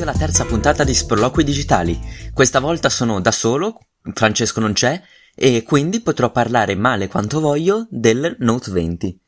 Bentrovati alla terza puntata di Sproloqui Digitali. Questa volta sono da solo, Francesco non c'è, e quindi potrò parlare male quanto voglio del Note 20.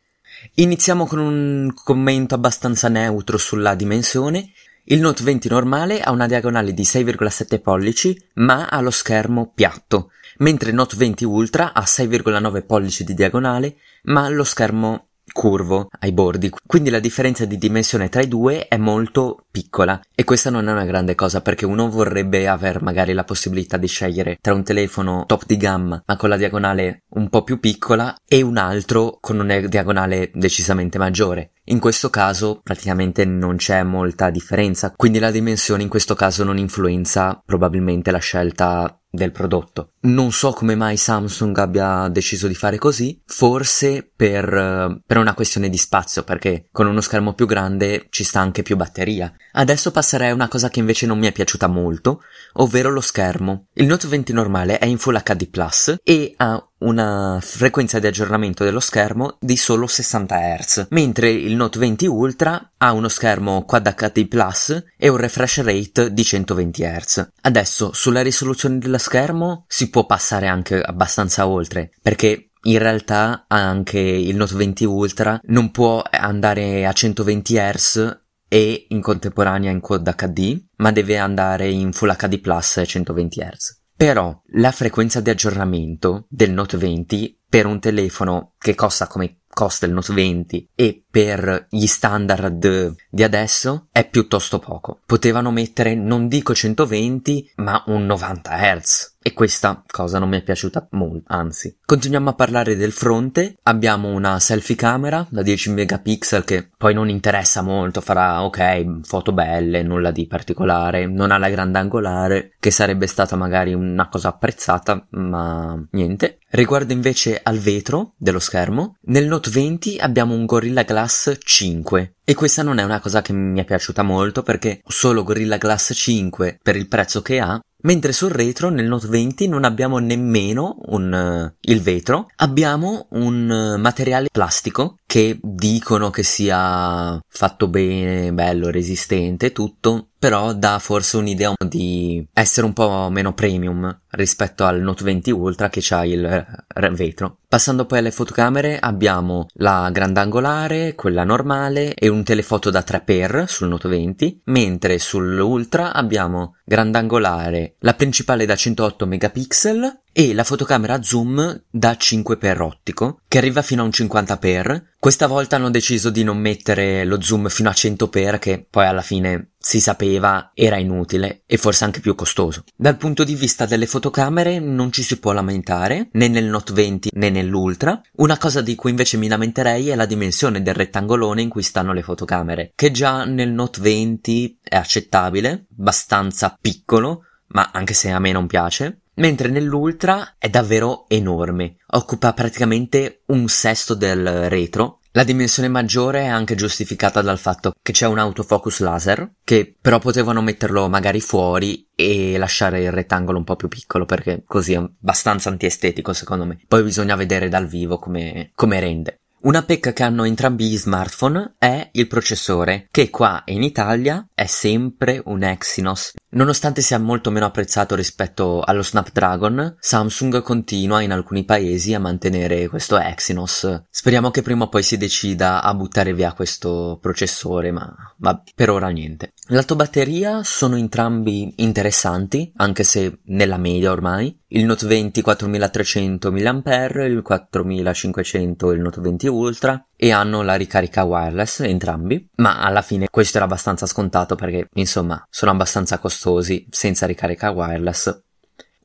Iniziamo con un commento abbastanza neutro sulla dimensione. Il Note 20 normale ha una diagonale di 6,7 pollici, ma ha lo schermo piatto, mentre il Note 20 Ultra ha 6,9 pollici di diagonale, ma lo schermo curvo ai bordi, quindi la differenza di dimensione tra i due è molto piccola. E questa non è una grande cosa perché uno vorrebbe avere magari la possibilità di scegliere tra un telefono top di gamma ma con la diagonale un po' più piccola e un altro con una diagonale decisamente maggiore. In questo caso praticamente non c'è molta differenza, quindi la dimensione in questo caso non influenza probabilmente la scelta del prodotto. Non so come mai Samsung abbia deciso di fare così, forse per, per, una questione di spazio, perché con uno schermo più grande ci sta anche più batteria. Adesso passerei a una cosa che invece non mi è piaciuta molto, ovvero lo schermo. Il Note 20 normale è in Full HD Plus e ha una frequenza di aggiornamento dello schermo di solo 60 Hz, mentre il Note 20 Ultra ha uno schermo Quad HD Plus e un refresh rate di 120 Hz. Adesso, sulla risoluzione dello schermo si può passare anche abbastanza oltre, perché in realtà anche il Note 20 Ultra non può andare a 120 Hz e in contemporanea in Quad HD, ma deve andare in Full HD Plus a 120 Hz. Però la frequenza di aggiornamento del Note 20 per un telefono che costa come costa il Note 20 e per gli standard di adesso è piuttosto poco. Potevano mettere non dico 120 ma un 90 Hz e questa cosa non mi è piaciuta molto, anzi. Continuiamo a parlare del fronte, abbiamo una selfie camera da 10 megapixel che poi non interessa molto, farà ok, foto belle, nulla di particolare, non ha la grandangolare, che sarebbe stata magari una cosa apprezzata, ma niente. Riguardo invece al vetro dello schermo, nel Note 20 abbiamo un Gorilla Glass 5 e questa non è una cosa che mi è piaciuta molto perché solo Gorilla Glass 5 per il prezzo che ha Mentre sul retro, nel Note 20, non abbiamo nemmeno un, uh, il vetro, abbiamo un uh, materiale plastico che dicono che sia fatto bene, bello, resistente, tutto, però dà forse un'idea di essere un po' meno premium rispetto al Note 20 Ultra che ha il vetro. Passando poi alle fotocamere abbiamo la grandangolare, quella normale e un telefoto da 3x sul Note 20, mentre sull'Ultra abbiamo grandangolare, la principale da 108 megapixel e la fotocamera zoom da 5x ottico che arriva fino a un 50x. Questa volta hanno deciso di non mettere lo zoom fino a 100x che poi alla fine si sapeva era inutile e forse anche più costoso. Dal punto di vista delle fotocamere non ci si può lamentare né nel Note 20 né nell'Ultra. Una cosa di cui invece mi lamenterei è la dimensione del rettangolone in cui stanno le fotocamere, che già nel Note 20 è accettabile, abbastanza piccolo, ma anche se a me non piace mentre nell'Ultra è davvero enorme, occupa praticamente un sesto del retro. La dimensione maggiore è anche giustificata dal fatto che c'è un autofocus laser, che però potevano metterlo magari fuori e lasciare il rettangolo un po' più piccolo perché così è abbastanza antiestetico secondo me. Poi bisogna vedere dal vivo come, come rende. Una pecca che hanno entrambi gli smartphone è il processore, che qua in Italia è sempre un Exynos. Nonostante sia molto meno apprezzato rispetto allo Snapdragon, Samsung continua in alcuni paesi a mantenere questo Exynos. Speriamo che prima o poi si decida a buttare via questo processore, ma, ma per ora niente. Lato batteria sono entrambi interessanti, anche se nella media ormai. Il Note 20 4300 mAh, il 4500 il Note 20 Ultra e hanno la ricarica wireless entrambi, ma alla fine questo era abbastanza scontato perché insomma sono abbastanza costosi senza ricarica wireless.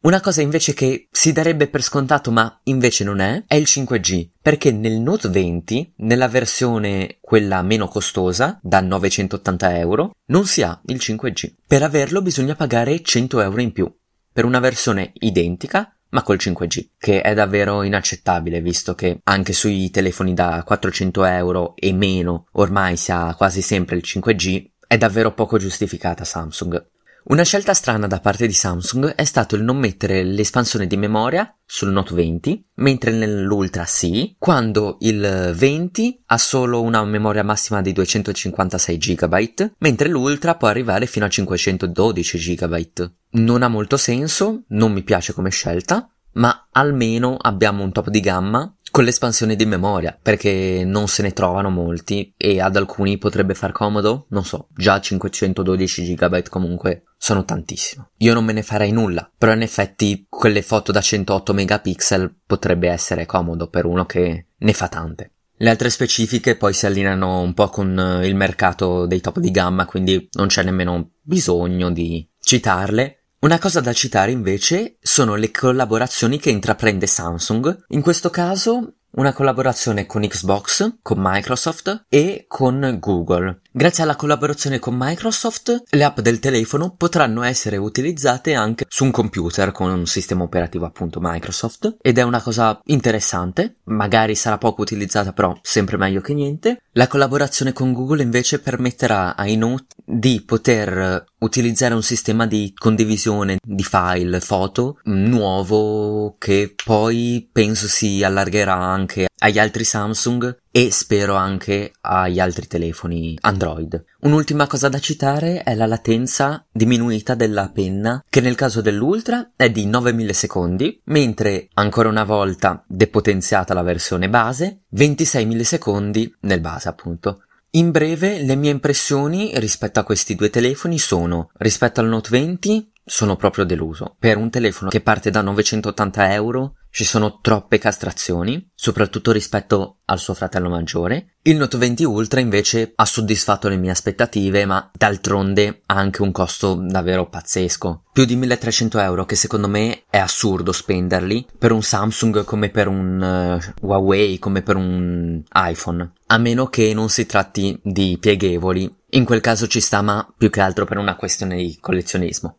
Una cosa invece che si darebbe per scontato ma invece non è, è il 5G, perché nel Note 20, nella versione quella meno costosa, da 980 euro, non si ha il 5G. Per averlo bisogna pagare 100 euro in più. Per una versione identica ma col 5G, che è davvero inaccettabile visto che anche sui telefoni da 400 euro e meno ormai si ha quasi sempre il 5G, è davvero poco giustificata Samsung. Una scelta strana da parte di Samsung è stato il non mettere l'espansione di memoria sul Note 20, mentre nell'Ultra sì, quando il 20 ha solo una memoria massima di 256 GB, mentre l'Ultra può arrivare fino a 512 GB. Non ha molto senso, non mi piace come scelta, ma almeno abbiamo un top di gamma con l'espansione di memoria, perché non se ne trovano molti e ad alcuni potrebbe far comodo, non so, già 512 GB comunque sono tantissimo. Io non me ne farei nulla, però in effetti quelle foto da 108 megapixel potrebbe essere comodo per uno che ne fa tante. Le altre specifiche poi si allineano un po' con eh, il mercato dei top di gamma, quindi non c'è nemmeno bisogno di citarle, una cosa da citare invece sono le collaborazioni che intraprende Samsung, in questo caso una collaborazione con Xbox, con Microsoft e con Google. Grazie alla collaborazione con Microsoft, le app del telefono potranno essere utilizzate anche su un computer con un sistema operativo appunto Microsoft ed è una cosa interessante, magari sarà poco utilizzata però sempre meglio che niente. La collaborazione con Google invece permetterà ai Note di poter utilizzare un sistema di condivisione di file, foto nuovo che poi penso si allargherà anche agli altri Samsung e spero anche agli altri telefoni Android. Un'ultima cosa da citare è la latenza diminuita della penna che nel caso dell'Ultra è di 9 millisecondi, mentre ancora una volta depotenziata la versione base, 26 millisecondi nel base appunto. In breve, le mie impressioni rispetto a questi due telefoni sono, rispetto al Note 20, sono proprio deluso. Per un telefono che parte da 980 euro ci sono troppe castrazioni, soprattutto rispetto al suo fratello maggiore. Il Note 20 Ultra invece ha soddisfatto le mie aspettative, ma d'altronde ha anche un costo davvero pazzesco. Più di 1300 euro che secondo me è assurdo spenderli per un Samsung come per un uh, Huawei, come per un iPhone. A meno che non si tratti di pieghevoli. In quel caso ci sta, ma più che altro per una questione di collezionismo.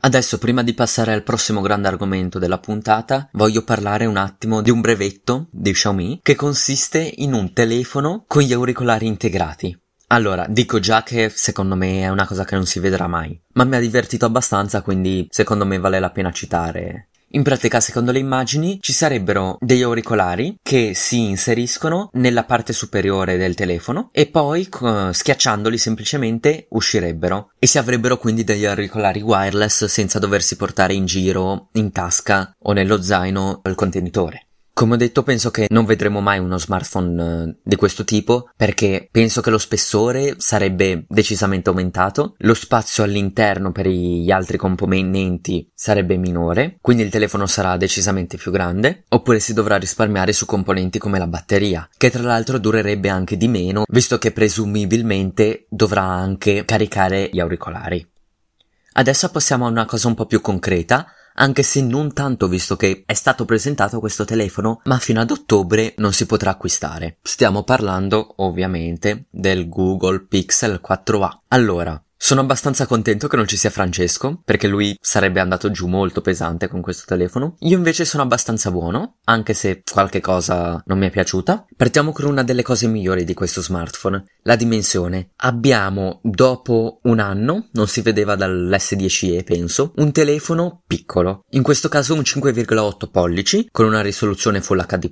Adesso, prima di passare al prossimo grande argomento della puntata, voglio parlare un attimo di un brevetto di Xiaomi che consiste in un telefono con gli auricolari integrati. Allora, dico già che secondo me è una cosa che non si vedrà mai, ma mi ha divertito abbastanza, quindi secondo me vale la pena citare in pratica, secondo le immagini, ci sarebbero degli auricolari che si inseriscono nella parte superiore del telefono e poi, schiacciandoli semplicemente, uscirebbero. E si avrebbero quindi degli auricolari wireless senza doversi portare in giro, in tasca o nello zaino il contenitore. Come ho detto, penso che non vedremo mai uno smartphone eh, di questo tipo perché penso che lo spessore sarebbe decisamente aumentato, lo spazio all'interno per gli altri componenti sarebbe minore, quindi il telefono sarà decisamente più grande, oppure si dovrà risparmiare su componenti come la batteria, che tra l'altro durerebbe anche di meno, visto che presumibilmente dovrà anche caricare gli auricolari. Adesso passiamo a una cosa un po' più concreta, anche se non tanto visto che è stato presentato questo telefono, ma fino ad ottobre non si potrà acquistare. Stiamo parlando ovviamente del Google Pixel 4a. Allora, sono abbastanza contento che non ci sia Francesco, perché lui sarebbe andato giù molto pesante con questo telefono. Io invece sono abbastanza buono, anche se qualche cosa non mi è piaciuta. Partiamo con una delle cose migliori di questo smartphone, la dimensione. Abbiamo, dopo un anno, non si vedeva dall'S10e penso, un telefono piccolo. In questo caso un 5,8 pollici, con una risoluzione Full HD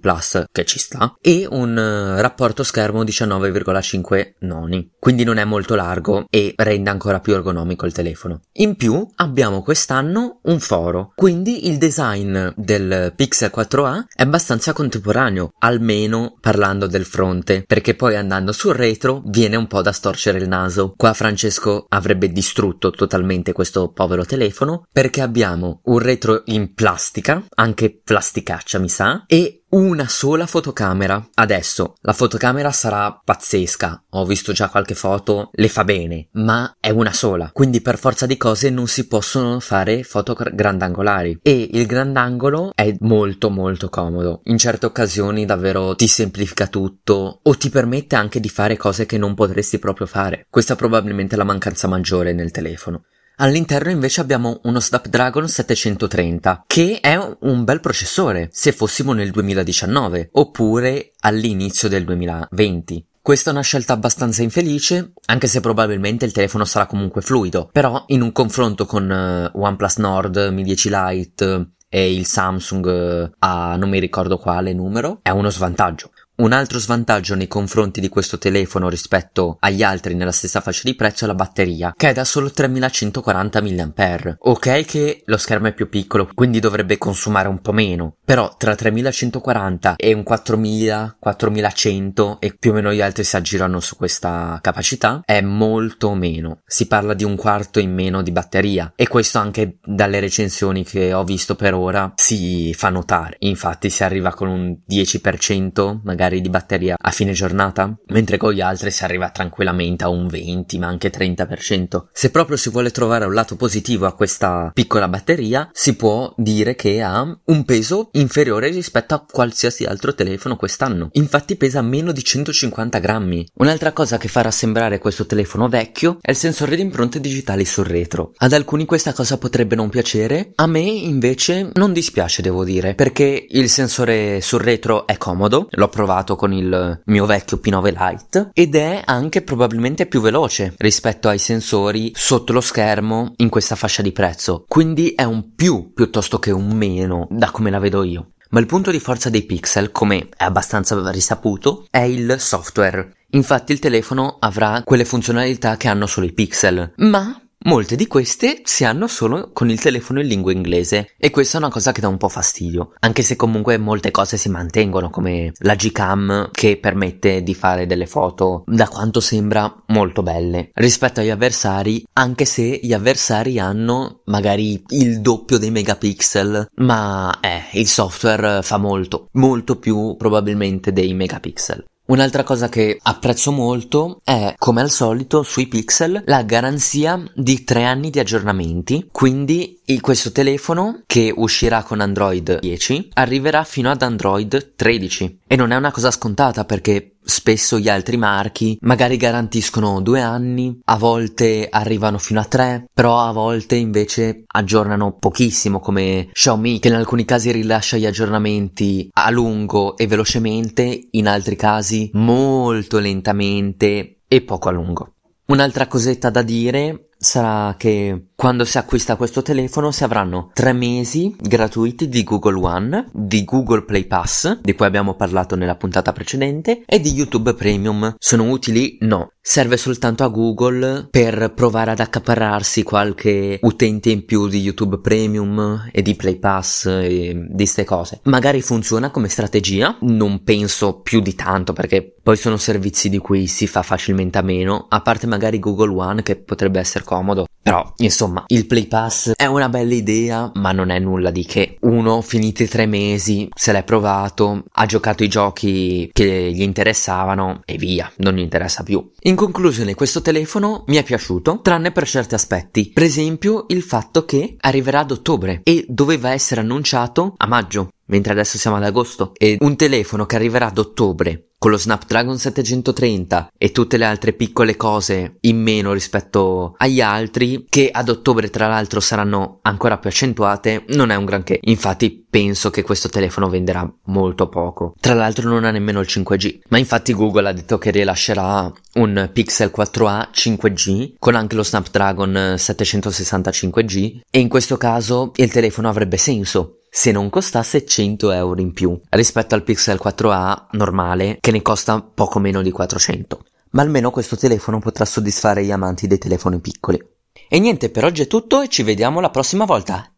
che ci sta, e un uh, rapporto schermo 19,5 noni. Quindi non è molto largo e rende ancora più ergonomico il telefono. In più abbiamo quest'anno un foro, quindi il design del Pixel 4a è abbastanza contemporaneo, almeno parlando del fronte, perché poi andando sul retro viene un po' da storcere il naso. Qua Francesco avrebbe distrutto totalmente questo povero telefono perché abbiamo un retro in plastica, anche plasticaccia mi sa, e una sola fotocamera. Adesso la fotocamera sarà pazzesca, ho visto già qualche foto, le fa bene, ma è una sola, quindi per forza di cose non si possono fare foto grandangolari e il grandangolo è molto molto comodo. In certe occasioni davvero ti semplifica tutto o ti permette anche di fare cose che non potresti proprio fare. Questa è probabilmente la mancanza maggiore nel telefono. All'interno invece abbiamo uno Snapdragon 730, che è un bel processore, se fossimo nel 2019, oppure all'inizio del 2020. Questa è una scelta abbastanza infelice, anche se probabilmente il telefono sarà comunque fluido, però in un confronto con uh, OnePlus Nord, Mi 10 Lite e il Samsung uh, a non mi ricordo quale numero, è uno svantaggio. Un altro svantaggio nei confronti di questo telefono rispetto agli altri nella stessa fascia di prezzo è la batteria, che è da solo 3140 mAh. Ok che lo schermo è più piccolo, quindi dovrebbe consumare un po' meno, però tra 3140 e un 4000, 4100 e più o meno gli altri si aggirano su questa capacità, è molto meno. Si parla di un quarto in meno di batteria e questo anche dalle recensioni che ho visto per ora si fa notare. Infatti si arriva con un 10% magari magari di batteria a fine giornata, mentre con gli altri si arriva tranquillamente a un 20 ma anche 30%. Se proprio si vuole trovare un lato positivo a questa piccola batteria, si può dire che ha un peso inferiore rispetto a qualsiasi altro telefono quest'anno. Infatti pesa meno di 150 grammi. Un'altra cosa che farà sembrare questo telefono vecchio è il sensore di impronte digitali sul retro. Ad alcuni questa cosa potrebbe non piacere, a me invece non dispiace devo dire, perché il sensore sul retro è comodo, l'ho provato provato con il mio vecchio P9 Lite ed è anche probabilmente più veloce rispetto ai sensori sotto lo schermo in questa fascia di prezzo. Quindi è un più piuttosto che un meno da come la vedo io. Ma il punto di forza dei pixel, come è abbastanza risaputo, è il software. Infatti il telefono avrà quelle funzionalità che hanno solo i pixel, ma Molte di queste si hanno solo con il telefono in lingua inglese e questa è una cosa che dà un po' fastidio, anche se comunque molte cose si mantengono come la Gcam che permette di fare delle foto da quanto sembra molto belle rispetto agli avversari, anche se gli avversari hanno magari il doppio dei megapixel, ma eh, il software fa molto, molto più probabilmente dei megapixel. Un'altra cosa che apprezzo molto è, come al solito, sui pixel, la garanzia di tre anni di aggiornamenti. Quindi questo telefono, che uscirà con Android 10, arriverà fino ad Android 13. E non è una cosa scontata perché Spesso gli altri marchi magari garantiscono due anni, a volte arrivano fino a tre, però a volte invece aggiornano pochissimo come Xiaomi che in alcuni casi rilascia gli aggiornamenti a lungo e velocemente, in altri casi molto lentamente e poco a lungo. Un'altra cosetta da dire sarà che quando si acquista questo telefono si avranno tre mesi gratuiti di Google One, di Google Play Pass, di cui abbiamo parlato nella puntata precedente, e di YouTube Premium. Sono utili? No. Serve soltanto a Google per provare ad accaparrarsi qualche utente in più di YouTube Premium e di Play Pass e di queste cose. Magari funziona come strategia, non penso più di tanto perché poi sono servizi di cui si fa facilmente a meno, a parte magari Google One che potrebbe essere comodo. Però, insomma, il Play Pass è una bella idea, ma non è nulla di che. Uno, finiti tre mesi, se l'è provato, ha giocato i giochi che gli interessavano e via, non gli interessa più. In conclusione, questo telefono mi è piaciuto, tranne per certi aspetti. Per esempio, il fatto che arriverà ad ottobre e doveva essere annunciato a maggio mentre adesso siamo ad agosto, e un telefono che arriverà ad ottobre con lo Snapdragon 730 e tutte le altre piccole cose in meno rispetto agli altri, che ad ottobre tra l'altro saranno ancora più accentuate, non è un granché. Infatti penso che questo telefono venderà molto poco. Tra l'altro non ha nemmeno il 5G, ma infatti Google ha detto che rilascerà un Pixel 4a 5G con anche lo Snapdragon 765G e in questo caso il telefono avrebbe senso se non costasse 100 euro in più rispetto al Pixel 4a normale che ne costa poco meno di 400. Ma almeno questo telefono potrà soddisfare gli amanti dei telefoni piccoli. E niente, per oggi è tutto e ci vediamo la prossima volta.